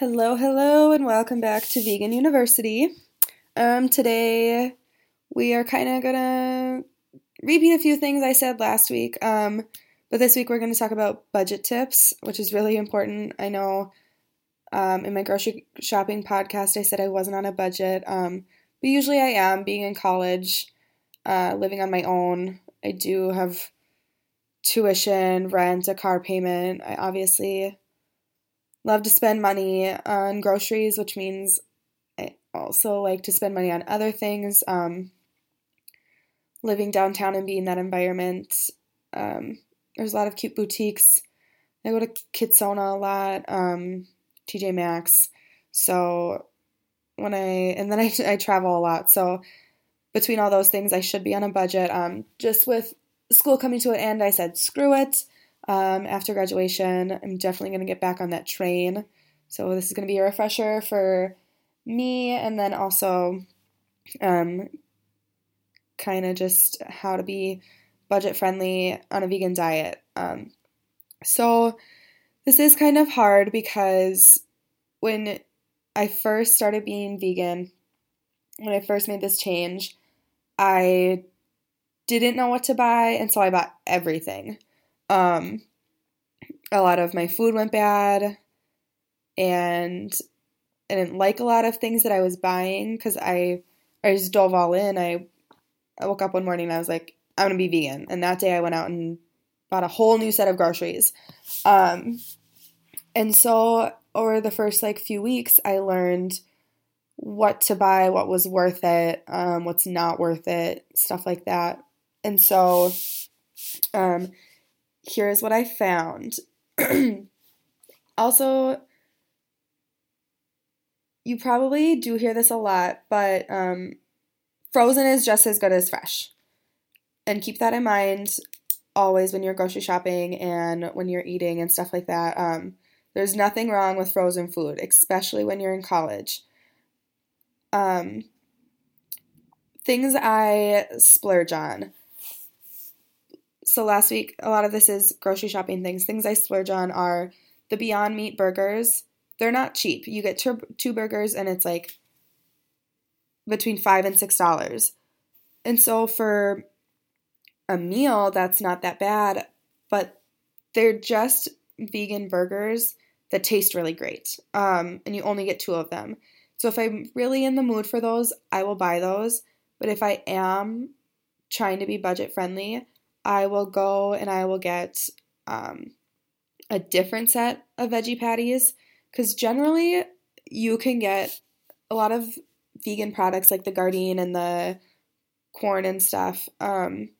Hello, hello, and welcome back to Vegan University. Um, today we are kind of gonna repeat a few things I said last week. Um, but this week we're going to talk about budget tips, which is really important. I know um, in my grocery shopping podcast I said I wasn't on a budget, um, but usually I am. Being in college, uh, living on my own, I do have tuition, rent, a car payment. I obviously love to spend money on groceries, which means I also like to spend money on other things. Um, living downtown and being in that environment, um, there's a lot of cute boutiques. I go to Kidsona a lot, um, TJ Maxx. So when I and then I, I travel a lot. So between all those things, I should be on a budget. Um, just with school coming to an end, I said screw it. Um, after graduation, I'm definitely going to get back on that train. So this is going to be a refresher for me, and then also um, kind of just how to be budget friendly on a vegan diet. Um, so this is kind of hard because when I first started being vegan, when I first made this change, I didn't know what to buy, and so I bought everything. Um, a lot of my food went bad, and I didn't like a lot of things that I was buying because I I just dove all in. I I woke up one morning and I was like, I'm gonna be vegan, and that day I went out and bought a whole new set of groceries. Um, and so over the first like few weeks, I learned what to buy, what was worth it, um, what's not worth it, stuff like that. And so, um, here's what I found. also, you probably do hear this a lot, but um, frozen is just as good as fresh. And keep that in mind always when you're grocery shopping and when you're eating and stuff like that. Um, there's nothing wrong with frozen food, especially when you're in college. Um, things I splurge on so last week, a lot of this is grocery shopping things. Things I splurge on are the Beyond Meat burgers. They're not cheap. You get two, two burgers and it's like between five and six dollars. And so for a meal, that's not that bad, but they're just vegan burgers that taste really great. Um, and you only get two of them. So if I'm really in the mood for those, I will buy those. But if I am trying to be budget friendly, I will go and I will get um, a different set of veggie patties because generally you can get a lot of vegan products like the Gardein and the Quorn and stuff. Um,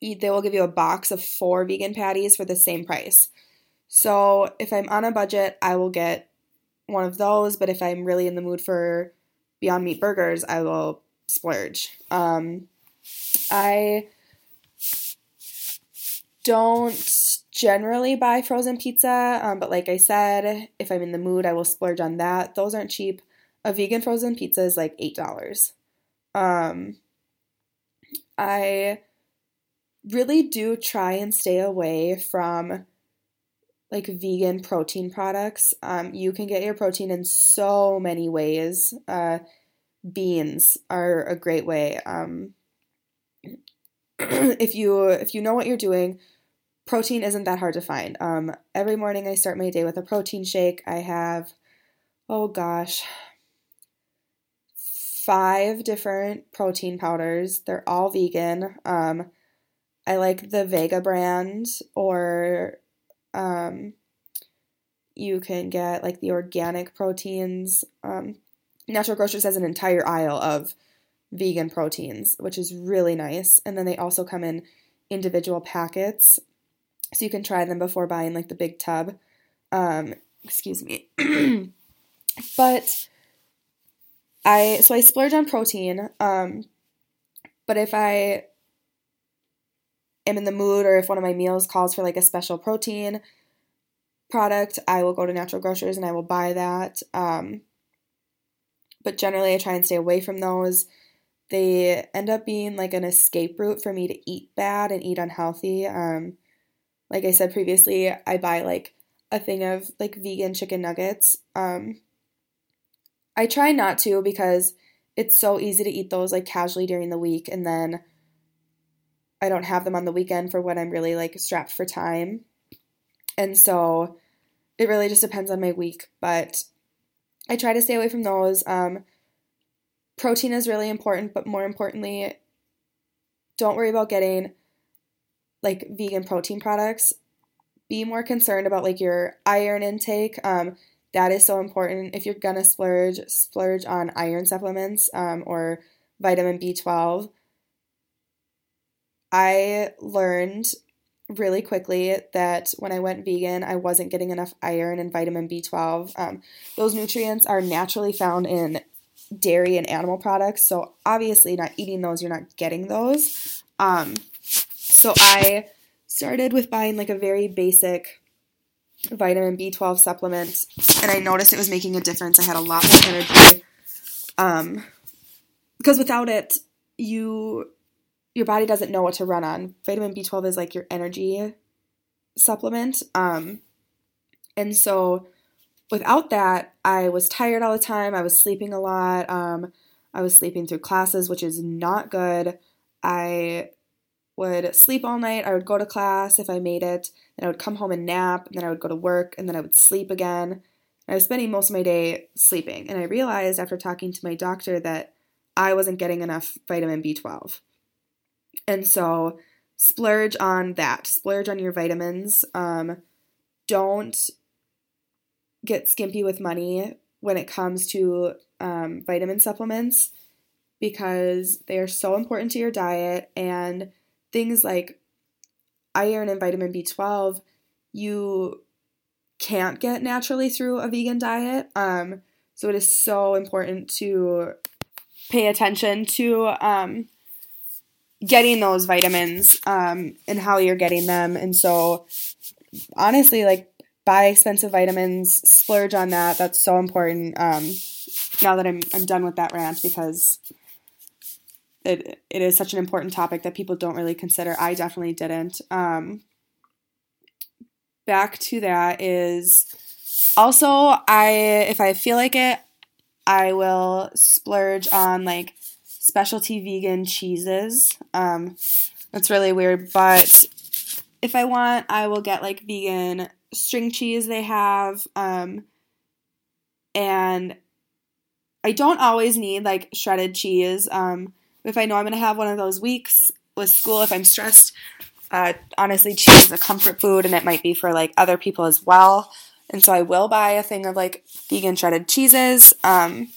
they will give you a box of four vegan patties for the same price. So if I'm on a budget, I will get one of those. But if I'm really in the mood for Beyond Meat burgers, I will splurge. Um, I don't generally buy frozen pizza, um, but like I said, if I'm in the mood, I will splurge on that. Those aren't cheap. A vegan frozen pizza is like eight dollars. Um, I really do try and stay away from like vegan protein products. Um, you can get your protein in so many ways. Uh, beans are a great way. Um, if you if you know what you're doing, protein isn't that hard to find. Um, every morning I start my day with a protein shake. I have, oh gosh, five different protein powders. They're all vegan. Um, I like the Vega brand, or um, you can get like the organic proteins. Um, Natural Grocers has an entire aisle of vegan proteins, which is really nice. And then they also come in individual packets so you can try them before buying like the big tub. Um, excuse me. but I so I splurge on protein. Um, but if I am in the mood or if one of my meals calls for like a special protein product, I will go to Natural Grocers and I will buy that. Um, but generally, I try and stay away from those. They end up being like an escape route for me to eat bad and eat unhealthy. Um, like I said previously, I buy like a thing of like vegan chicken nuggets. Um, I try not to because it's so easy to eat those like casually during the week and then I don't have them on the weekend for when I'm really like strapped for time. And so it really just depends on my week, but I try to stay away from those. Um, protein is really important, but more importantly, don't worry about getting like vegan protein products. Be more concerned about like your iron intake. Um, that is so important. If you're gonna splurge, splurge on iron supplements um, or vitamin B12. I learned really quickly that when I went vegan, I wasn't getting enough iron and vitamin B12. Um, those nutrients are naturally found in dairy and animal products, so obviously, not eating those, you're not getting those. Um, so I started with buying like a very basic vitamin B12 supplement, and I noticed it was making a difference. I had a lot more energy. Um, because without it, you your body doesn't know what to run on. Vitamin B12 is like your energy supplement. Um, and so without that, I was tired all the time. I was sleeping a lot. Um, I was sleeping through classes, which is not good. I would sleep all night. I would go to class if I made it. Then I would come home and nap. And then I would go to work. And then I would sleep again. I was spending most of my day sleeping. And I realized after talking to my doctor that I wasn't getting enough vitamin B12. And so splurge on that. Splurge on your vitamins. Um, don't get skimpy with money when it comes to um, vitamin supplements because they are so important to your diet and things like iron and vitamin B12 you can't get naturally through a vegan diet. Um, so it is so important to pay attention to um, getting those vitamins um, and how you're getting them. And so, honestly, like buy expensive vitamins, splurge on that. That's so important. Um, now that I'm I'm done with that rant because it it is such an important topic that people don't really consider. I definitely didn't. Um, back to that is also I if I feel like it, I will splurge on like specialty vegan cheeses. Um, that's really weird, but if I want, I will get like vegan string cheese they have. Um, and I don't always need like shredded cheese. Um, if I know I'm going to have one of those weeks with school, if I'm stressed, uh, honestly, cheese is a comfort food and it might be for like other people as well. And so I will buy a thing of like vegan shredded cheeses. Um,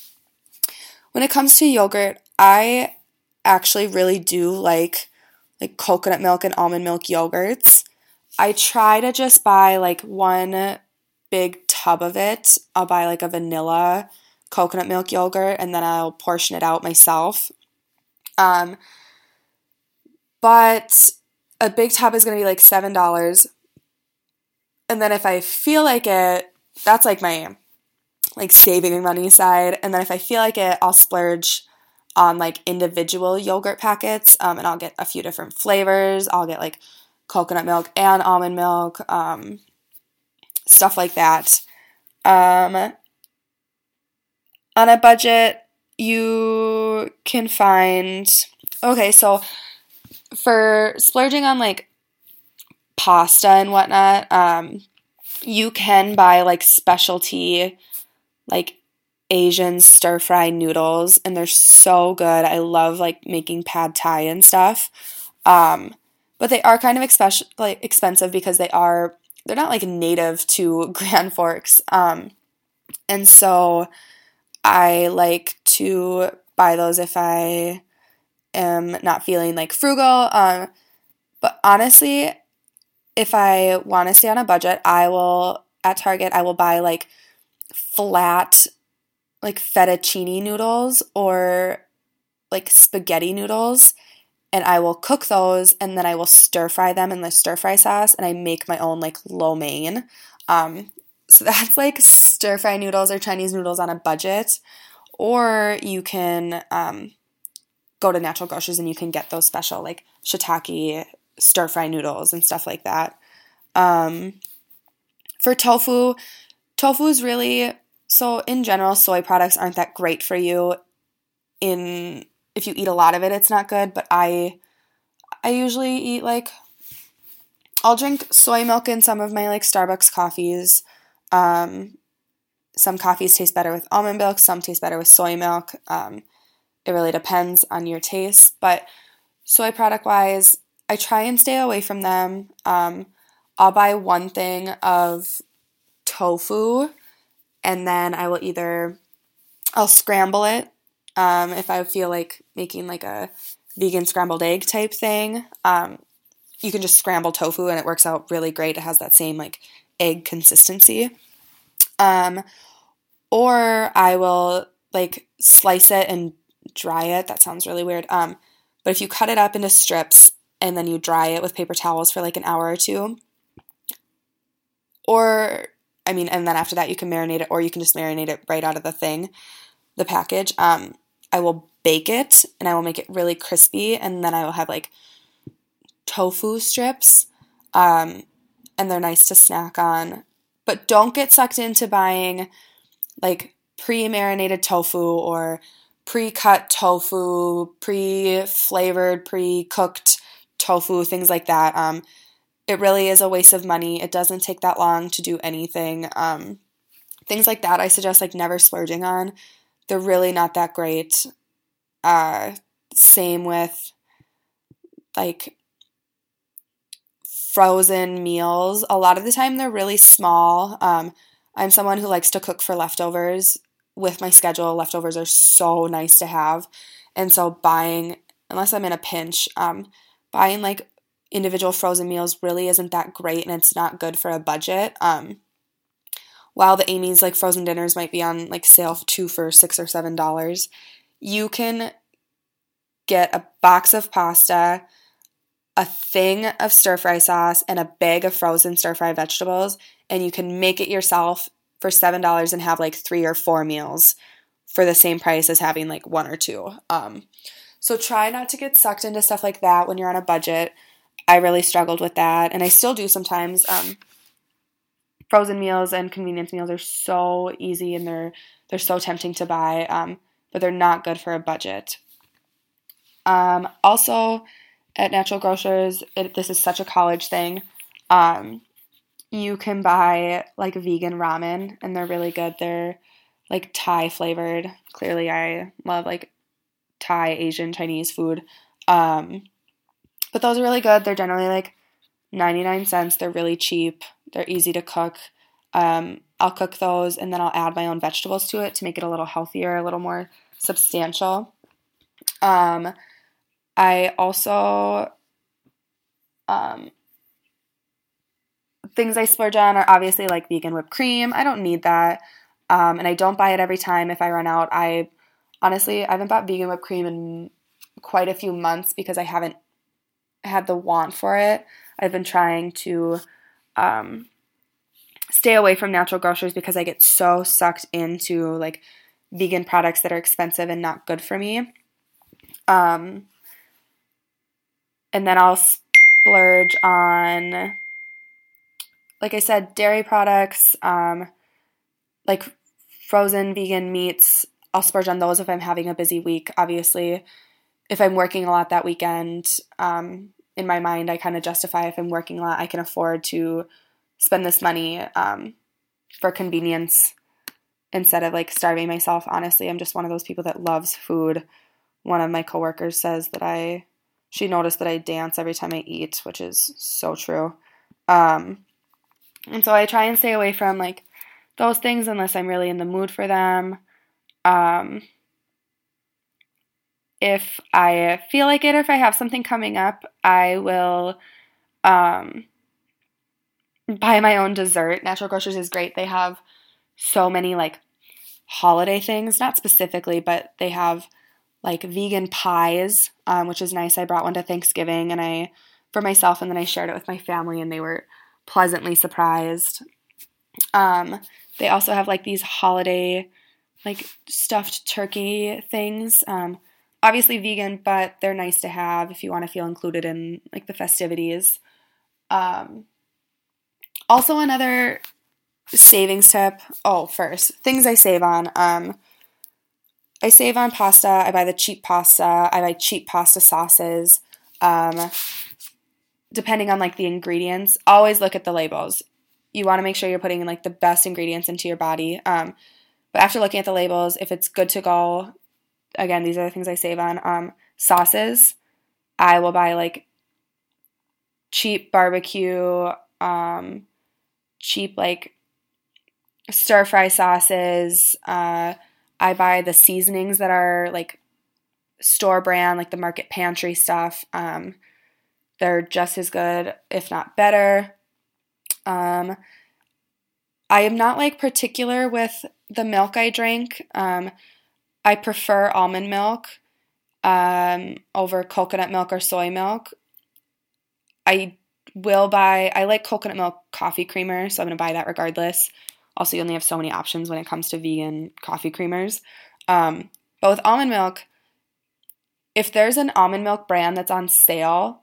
when it comes to yogurt, I actually really do like like coconut milk and almond milk yogurts. I try to just buy like one big tub of it. I'll buy like a vanilla coconut milk yogurt and then I'll portion it out myself. Um, but a big tub is going to be like $7. And then if I feel like it, that's like my like saving money side. And then if I feel like it, I'll splurge on like individual yogurt packets um, and I'll get a few different flavors. I'll get like coconut milk and almond milk, um, stuff like that. Um, on a budget, can find. Okay, so for splurging on like pasta and whatnot, um, you can buy like specialty, like Asian stir fry noodles, and they're so good. I love like making pad thai and stuff. Um, but they are kind of expe- like expensive because they are they're not like native to Grand Forks. Um, and so I like to buy those if I am not feeling like frugal. Um, but honestly, if I want to stay on a budget, I will at Target I will buy like flat like fettuccine noodles or like spaghetti noodles and I will cook those and then I will stir fry them in the stir fry sauce and I make my own like lo mein. Um, so that's like stir fry noodles or Chinese noodles on a budget. Or you can um, go to natural grocers and you can get those special like shiitake stir fry noodles and stuff like that. Um, for tofu, tofu is really so in general soy products aren't that great for you in if you eat a lot of it it's not good, but I I usually eat like I'll drink soy milk in some of my like Starbucks coffees. Um, some coffees taste better with almond milk, some taste better with soy milk. Um, it really depends on your taste, but soy product wise, I try and stay away from them. Um, I'll buy one thing of tofu and then I will either I'll scramble it um, if I feel like making like a vegan scrambled egg type thing. Um, you can just scramble tofu and it works out really great. It has that same like egg consistency. Um, or I will like slice it and dry it. That sounds really weird. Um, but if you cut it up into strips and then you dry it with paper towels for like an hour or two, or I mean, and then after that you can marinate it, or you can just marinate it right out of the thing, the package. Um, I will bake it and I will make it really crispy, and then I will have like tofu strips, um, and they're nice to snack on. But don't get sucked into buying like pre marinated tofu or pre cut tofu, pre flavored, pre cooked tofu, things like that. Um, it really is a waste of money. It doesn't take that long to do anything. Um, things like that, I suggest like never splurging on. They're really not that great. Uh, same with like frozen meals. A lot of the time, they're really small. Um, I'm someone who likes to cook for leftovers. With my schedule, leftovers are so nice to have. And so, buying, unless I'm in a pinch, um, buying like individual frozen meals really isn't that great and it's not good for a budget. Um, while the Amy's like frozen dinners might be on like sale two for six or seven dollars, you can get a box of pasta, a thing of stir fry sauce, and a bag of frozen stir fry vegetables, and you can make it yourself for seven dollars and have like three or four meals for the same price as having like one or two. Um, so try not to get sucked into stuff like that when you're on a budget. I really struggled with that, and I still do sometimes. Um, frozen meals and convenience meals are so easy and they're they're so tempting to buy, um, but they're not good for a budget. Um, also, at Natural Grocers, it, this is such a college thing. Um, you can buy like vegan ramen, and they're really good. They're like Thai flavored. Clearly, I love like Thai, Asian, Chinese food. Um, but those are really good. They're generally like 99 cents. They're really cheap. They're easy to cook. Um, I'll cook those and then I'll add my own vegetables to it to make it a little healthier, a little more substantial. Um, I also um, things I splurge on are obviously like vegan whipped cream. I don't need that. Um, and I don't buy it every time if I run out. I honestly I haven't bought vegan whipped cream in quite a few months because I haven't had the want for it. I've been trying to um, stay away from natural grocers because I get so sucked into like vegan products that are expensive and not good for me. Um, and then I'll splurge on, like I said, dairy products, um, like frozen vegan meats. I'll splurge on those if I'm having a busy week. Obviously, if I'm working a lot that weekend, um, in my mind, I kind of justify if I'm working a lot, I can afford to spend this money um, for convenience instead of like starving myself. Honestly, I'm just one of those people that loves food. One of my coworkers says that I she noticed that I dance every time I eat, which is so true. Um, and so I try and stay away from like those things unless I'm really in the mood for them. Um, if I feel like it or if I have something coming up, I will um, buy my own dessert. Natural Grocers is great. They have so many like holiday things, not specifically, but they have like vegan pies, um, which is nice. I brought one to Thanksgiving and I for myself, and then I shared it with my family, and they were pleasantly surprised. Um, they also have like these holiday like stuffed turkey things. Um, obviously vegan, but they're nice to have if you want to feel included in like the festivities. Um, also, another savings tip. Oh, first, things I save on. Um, I save on pasta. I buy the cheap pasta. I buy cheap pasta sauces. Um, depending on like the ingredients, always look at the labels. You want to make sure you're putting like the best ingredients into your body. Um, but after looking at the labels, if it's good to go, again, these are the things I save on. Um, sauces, I will buy like cheap barbecue, um, cheap like stir fry sauces. Uh, I buy the seasonings that are like store brand, like the market pantry stuff. Um, they're just as good, if not better. Um, I am not like particular with the milk I drink. Um, I prefer almond milk um, over coconut milk or soy milk. I will buy, I like coconut milk coffee creamer, so I'm going to buy that regardless. Also, you only have so many options when it comes to vegan coffee creamers. Um, but with almond milk, if there's an almond milk brand that's on sale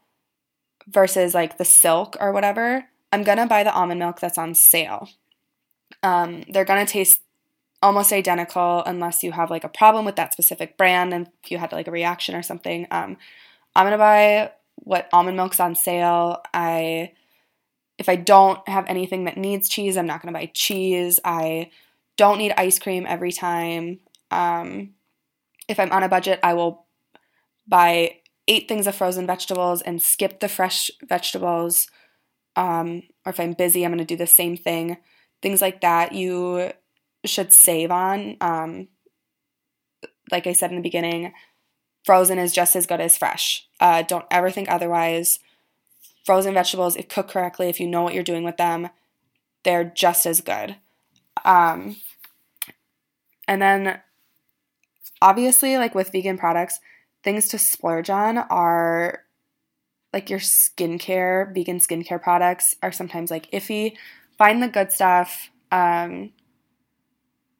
versus like the silk or whatever, I'm gonna buy the almond milk that's on sale. Um, they're gonna taste almost identical unless you have like a problem with that specific brand and if you had like a reaction or something. Um, I'm gonna buy what almond milk's on sale. I if I don't have anything that needs cheese, I'm not to buy cheese. I don't need ice cream every time. Um, if I'm on a budget, I will buy eight things of frozen vegetables and skip the fresh vegetables. Um, or if I'm busy, I'm going to do the same thing. Things like that you should save on. Um, like I said in the beginning, frozen is just as good as fresh. Uh, don't ever think otherwise frozen vegetables, if cooked correctly, if you know what you're doing with them, they're just as good. Um, and then, obviously, like with vegan products, things to splurge on are like your skincare, vegan skincare products are sometimes like iffy. Find the good stuff. Um,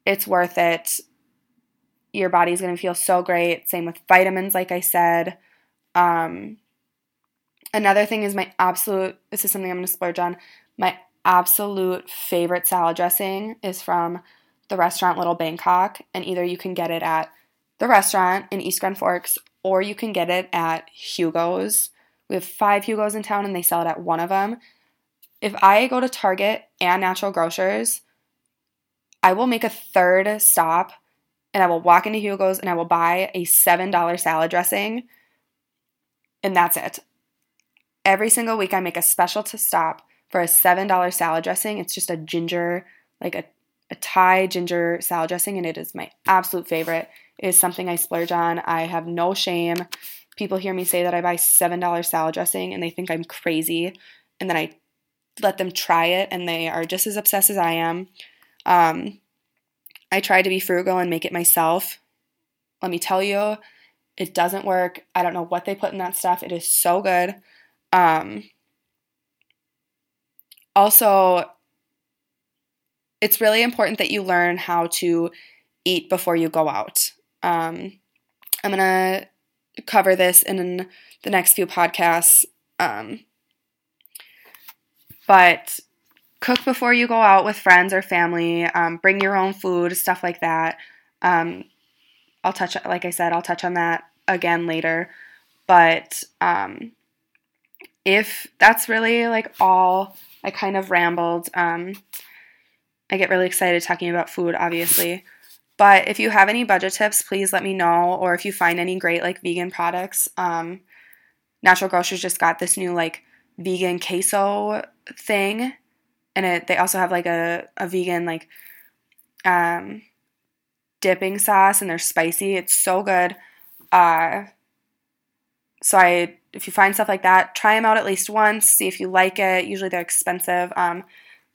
it's worth it. Your body's going to feel so great. Same with vitamins, like I said. Um, Another thing is my absolute, this is something I'm going to splurge on. My absolute favorite salad dressing is from the restaurant Little Bangkok, and either you can get it at the restaurant in East Grand Forks or you can get it at Hugo's. We have five Hugo's in town and they sell it at one of them. If I go to Target and Natural Grocers, I will make a third stop and I will walk into Hugo's and I will buy a $7 salad dressing. And that's it every single week I make a special to stop for a $7 salad dressing. It's just a ginger, like a, a Thai ginger salad dressing, and it is my absolute favorite. Is something I splurge on. I have no shame. People hear me say that I buy $7 salad dressing and they think I'm crazy. And then I let them try it, and they are just as obsessed as I am. Um, I try to be frugal and make it myself. Let me tell you, it doesn't work. I don't know what they put in that stuff. It is so good. Um, also, it's really important that you learn how to eat before you go out. Um, I'm going to cover this in the next few podcasts. Um, but cook before you go out with friends or family. Um, bring your own food, stuff like that. Um, I'll touch, like I said, I'll touch on that again later. But um, if that's really like all I kind of rambled, um, I get really excited talking about food, obviously. But if you have any budget tips, please let me know. Or if you find any great like vegan products, um, Natural Grocers just got this new like vegan queso thing, and it they also have like a a vegan like um, dipping sauce, and they're spicy. It's so good. Uh, so I if you find stuff like that, try them out at least once, see if you like it. Usually they're expensive. Um,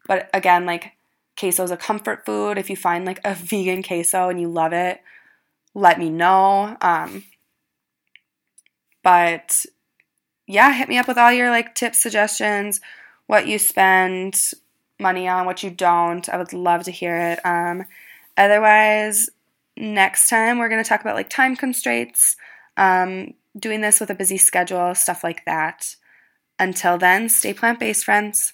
but again, like queso is a comfort food. If you find like a vegan queso and you love it, let me know. Um, but yeah, hit me up with all your like tips, suggestions, what you spend money on, what you don't. I would love to hear it. Um, otherwise, next time we're going to talk about like time constraints. Um, doing this with a busy schedule, stuff like that. Until then, stay plant based, friends.